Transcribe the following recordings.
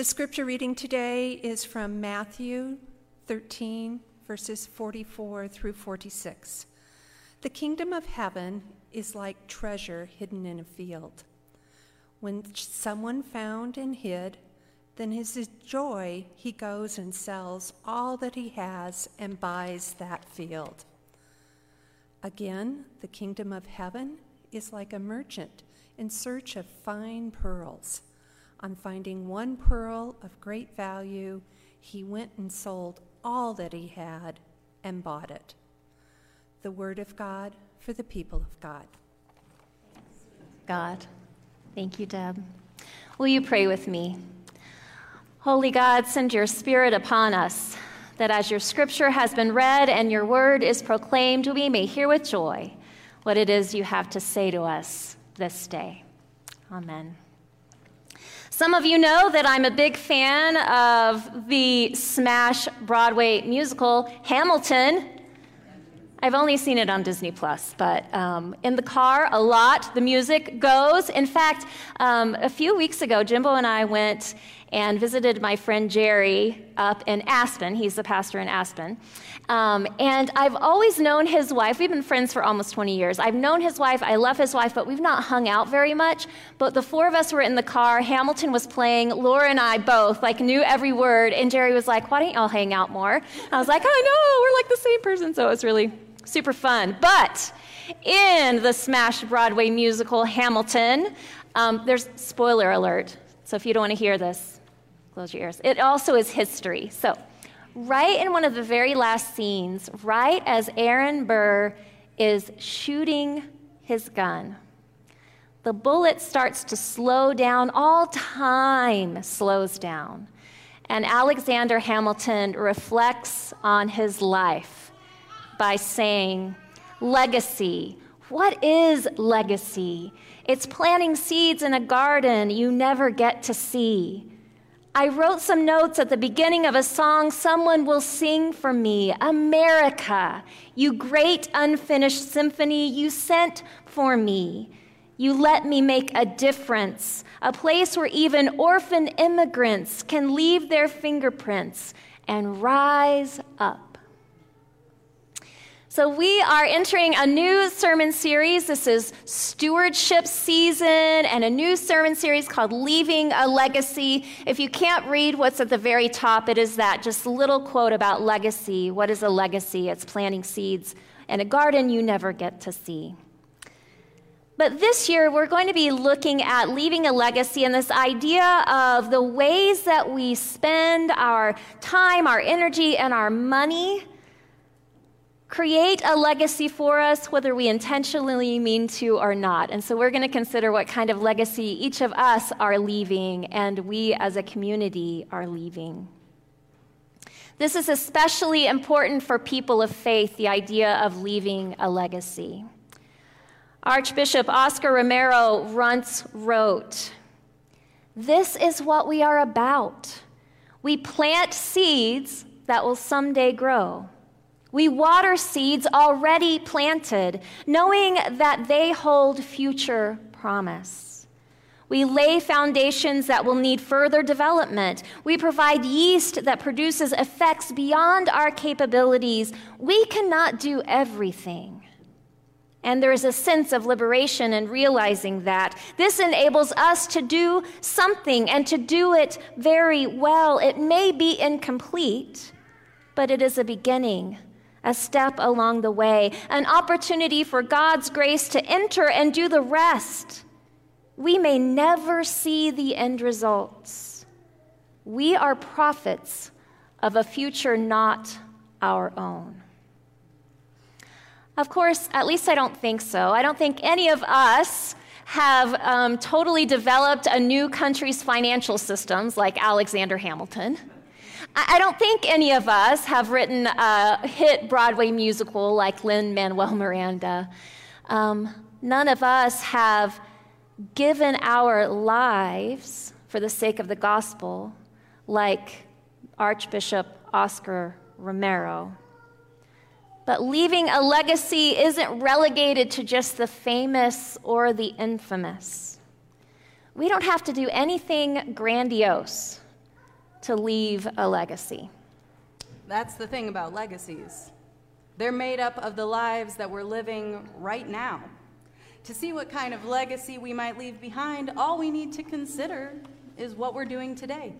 The scripture reading today is from Matthew 13, verses 44 through 46. The kingdom of heaven is like treasure hidden in a field. When someone found and hid, then his joy he goes and sells all that he has and buys that field. Again, the kingdom of heaven is like a merchant in search of fine pearls. On finding one pearl of great value, he went and sold all that he had and bought it. The word of God for the people of God. God. Thank you, Deb. Will you pray with me? Holy God, send your spirit upon us, that as your scripture has been read and your word is proclaimed, we may hear with joy what it is you have to say to us this day. Amen. Some of you know that I'm a big fan of the smash Broadway musical Hamilton. I've only seen it on Disney Plus, but um, in the car a lot. The music goes. In fact, um, a few weeks ago, Jimbo and I went and visited my friend Jerry up in Aspen. He's the pastor in Aspen. Um, and I've always known his wife. We've been friends for almost 20 years. I've known his wife. I love his wife, but we've not hung out very much. But the four of us were in the car. Hamilton was playing. Laura and I both like knew every word. And Jerry was like, "Why don't y'all hang out more?" I was like, "I know. We're like the same person." So it was really super fun. But in the smash Broadway musical Hamilton, um, there's spoiler alert. So if you don't want to hear this, close your ears. It also is history. So right in one of the very last scenes, right as Aaron Burr is shooting his gun, the bullet starts to slow down. All time slows down. And Alexander Hamilton reflects on his life by saying, Legacy. What is legacy? It's planting seeds in a garden you never get to see. I wrote some notes at the beginning of a song someone will sing for me America, you great unfinished symphony you sent for me. You let me make a difference, a place where even orphan immigrants can leave their fingerprints and rise up. So, we are entering a new sermon series. This is stewardship season and a new sermon series called Leaving a Legacy. If you can't read what's at the very top, it is that just little quote about legacy. What is a legacy? It's planting seeds in a garden you never get to see. But this year, we're going to be looking at leaving a legacy and this idea of the ways that we spend our time, our energy, and our money create a legacy for us, whether we intentionally mean to or not. And so we're going to consider what kind of legacy each of us are leaving and we as a community are leaving. This is especially important for people of faith, the idea of leaving a legacy. Archbishop Oscar Romero once wrote, This is what we are about. We plant seeds that will someday grow. We water seeds already planted, knowing that they hold future promise. We lay foundations that will need further development. We provide yeast that produces effects beyond our capabilities. We cannot do everything. And there is a sense of liberation in realizing that. This enables us to do something and to do it very well. It may be incomplete, but it is a beginning a step along the way, an opportunity for God's grace to enter and do the rest. We may never see the end results. We are prophets of a future not our own. Of course, at least I don't think so. I don't think any of us have um, totally developed a new country's financial systems like Alexander Hamilton. I don't think any of us have written a hit Broadway musical like Lin Manuel Miranda. Um, none of us have given our lives for the sake of the gospel like Archbishop Oscar Romero. But leaving a legacy isn't relegated to just the famous or the infamous. We don't have to do anything grandiose to leave a legacy. That's the thing about legacies. They're made up of the lives that we're living right now. To see what kind of legacy we might leave behind, all we need to consider is what we're doing today.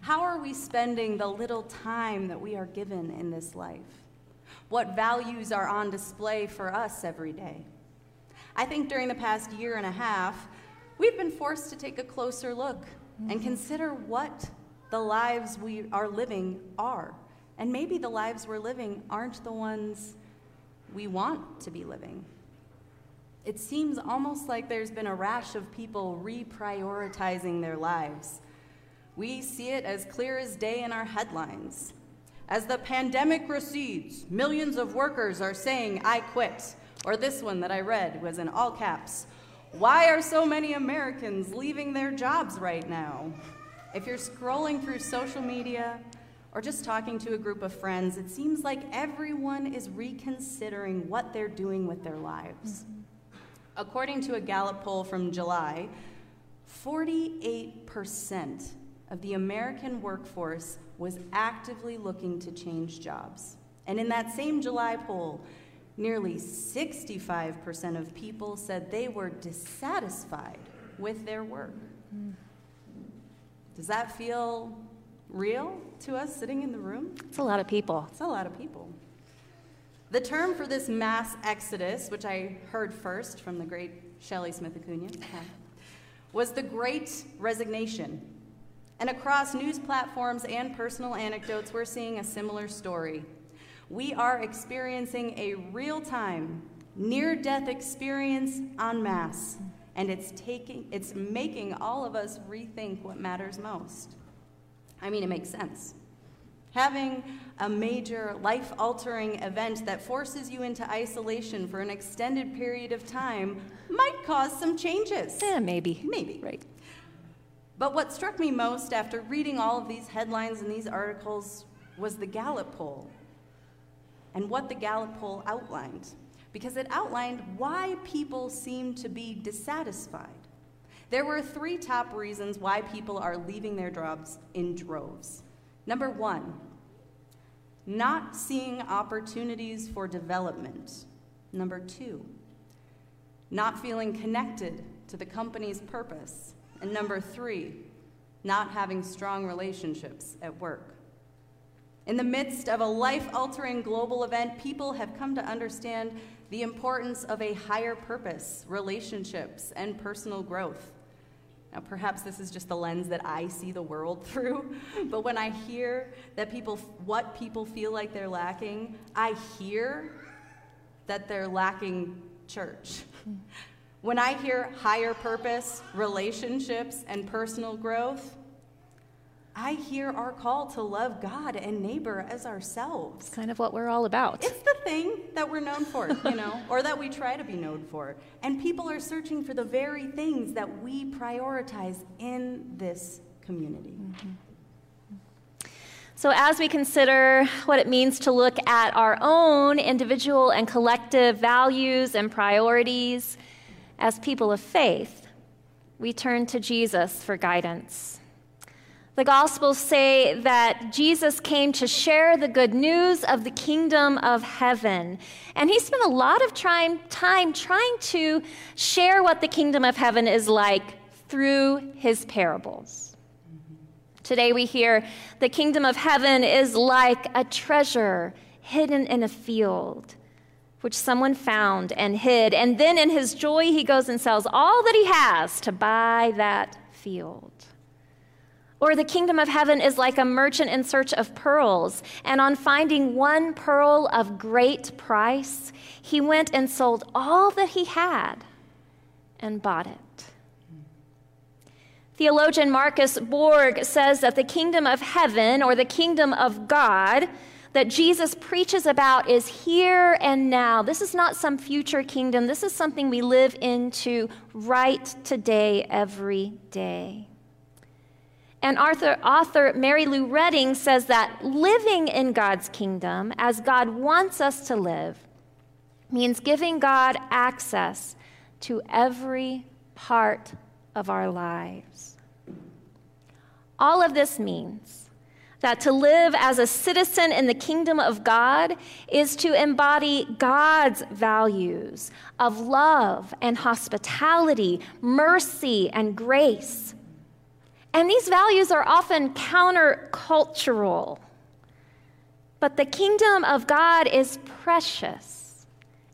How are we spending the little time that we are given in this life? What values are on display for us every day? I think during the past year and a half, we've been forced to take a closer look mm-hmm. and consider what the lives we are living are. And maybe the lives we're living aren't the ones we want to be living. It seems almost like there's been a rash of people reprioritizing their lives. We see it as clear as day in our headlines. As the pandemic recedes, millions of workers are saying, I quit. Or this one that I read was in all caps Why are so many Americans leaving their jobs right now? If you're scrolling through social media or just talking to a group of friends, it seems like everyone is reconsidering what they're doing with their lives. Mm-hmm. According to a Gallup poll from July, 48% of the American workforce was actively looking to change jobs. And in that same July poll, nearly 65% of people said they were dissatisfied with their work. Does that feel real to us sitting in the room? It's a lot of people. It's a lot of people. The term for this mass exodus, which I heard first from the great Shelley Smith Acuna, was the Great Resignation. And across news platforms and personal anecdotes, we're seeing a similar story. We are experiencing a real time, near death experience en masse, and it's, taking, it's making all of us rethink what matters most. I mean, it makes sense. Having a major life altering event that forces you into isolation for an extended period of time might cause some changes. Yeah, maybe. Maybe. Right. But what struck me most after reading all of these headlines and these articles was the Gallup poll and what the Gallup poll outlined, because it outlined why people seem to be dissatisfied. There were three top reasons why people are leaving their jobs in droves. Number one, not seeing opportunities for development. Number two, not feeling connected to the company's purpose. And number three, not having strong relationships at work. In the midst of a life altering global event, people have come to understand the importance of a higher purpose, relationships, and personal growth. Now, perhaps this is just the lens that I see the world through, but when I hear that people, what people feel like they're lacking, I hear that they're lacking church. When I hear higher purpose, relationships, and personal growth, I hear our call to love God and neighbor as ourselves. It's kind of what we're all about. It's the thing that we're known for, you know, or that we try to be known for. And people are searching for the very things that we prioritize in this community. Mm-hmm. So, as we consider what it means to look at our own individual and collective values and priorities as people of faith, we turn to Jesus for guidance. The Gospels say that Jesus came to share the good news of the kingdom of heaven. And he spent a lot of time, time trying to share what the kingdom of heaven is like through his parables. Today we hear the kingdom of heaven is like a treasure hidden in a field, which someone found and hid. And then in his joy, he goes and sells all that he has to buy that field. Or the kingdom of heaven is like a merchant in search of pearls, and on finding one pearl of great price, he went and sold all that he had and bought it. Theologian Marcus Borg says that the kingdom of heaven, or the kingdom of God, that Jesus preaches about is here and now. This is not some future kingdom. This is something we live into right today, every day. And author, author Mary Lou Redding says that living in God's kingdom as God wants us to live means giving God access to every part of our lives. All of this means that to live as a citizen in the kingdom of God is to embody God's values of love and hospitality, mercy and grace. And these values are often countercultural. But the kingdom of God is precious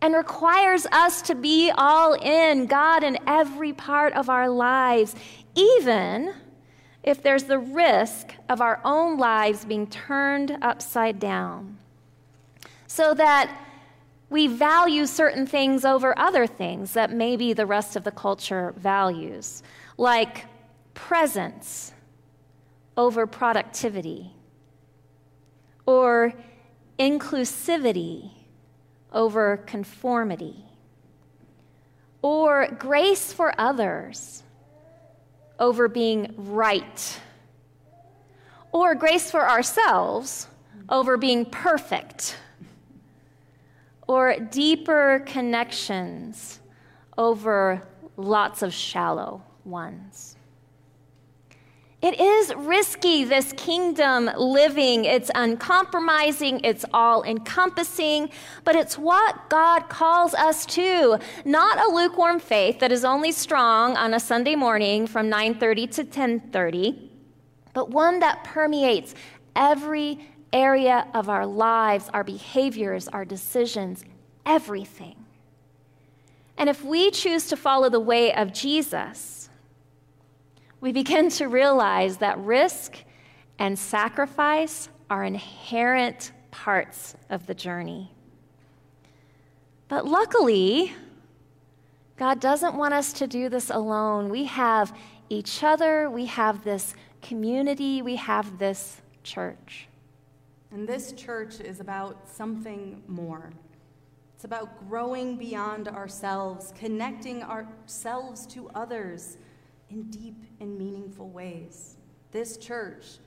and requires us to be all in God in every part of our lives, even if there's the risk of our own lives being turned upside down. So that we value certain things over other things that maybe the rest of the culture values, like presence over productivity, or inclusivity over conformity, or grace for others over being right, or grace for ourselves over being perfect, or deeper connections over lots of shallow ones. It is risky, this kingdom living. It's uncompromising, it's all encompassing, but it's what God calls us to. Not a lukewarm faith that is only strong on a Sunday morning from 9:30 to 10:30, but one that permeates every area of our lives, our behaviors, our decisions, everything. And if we choose to follow the way of Jesus, we begin to realize that risk and sacrifice are inherent parts of the journey. But luckily, God doesn't want us to do this alone. We have each other, we have this community, we have this church. And this church is about something more. It's about growing beyond ourselves, connecting ourselves to others in deep and meaningful ways. This church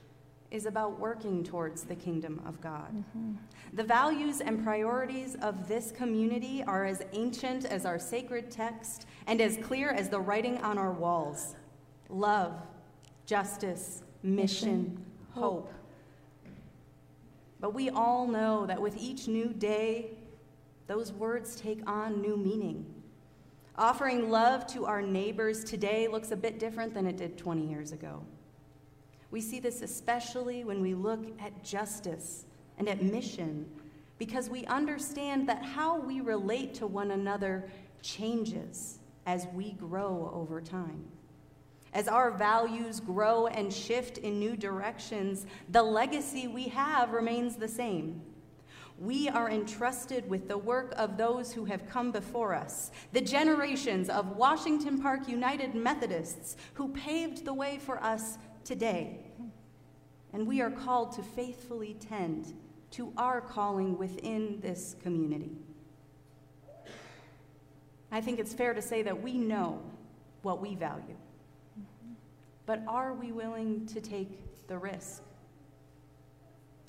is about working towards the kingdom of God. Mm-hmm. The values and priorities of this community are as ancient as our sacred text and as clear as the writing on our walls love, justice, mission, hope. But we all know that with each new day, those words take on new meaning. Offering love to our neighbors today looks a bit different than it did 20 years ago. We see this especially when we look at justice and at mission, because we understand that how we relate to one another changes as we grow over time. As our values grow and shift in new directions, the legacy we have remains the same we are entrusted with the work of those who have come before us, the generations of Washington Park United Methodists who paved the way for us today. And we are called to faithfully tend to our calling within this community. I think it's fair to say that we know what we value. But are we willing to take the risk?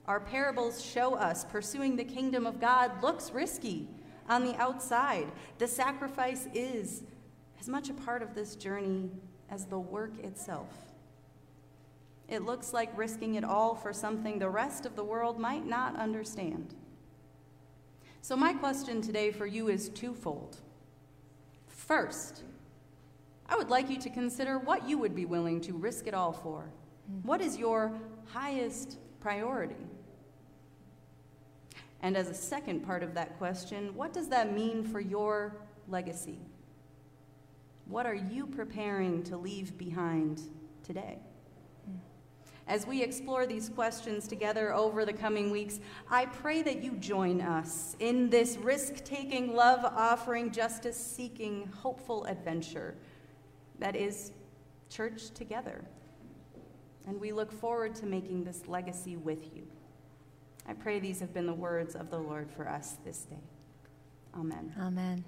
Our parables show us pursuing the kingdom of God looks risky on the outside. The sacrifice is as much a part of this journey as the work itself. It looks like risking it all for something the rest of the world might not understand. So, my question today for you is twofold. First, I would like you to consider what you would be willing to risk it all for. Hmm. What is your highest priority? And as a second part of that question, what does that mean for your legacy? What are you preparing to leave behind today? As we explore these questions together over the coming weeks, I pray that you join us in this risk taking, love offering, justice seeking, hopeful adventure that is church together. And we look forward to making this legacy with you. I pray these have been the words of the Lord for us this day. Amen. Amen.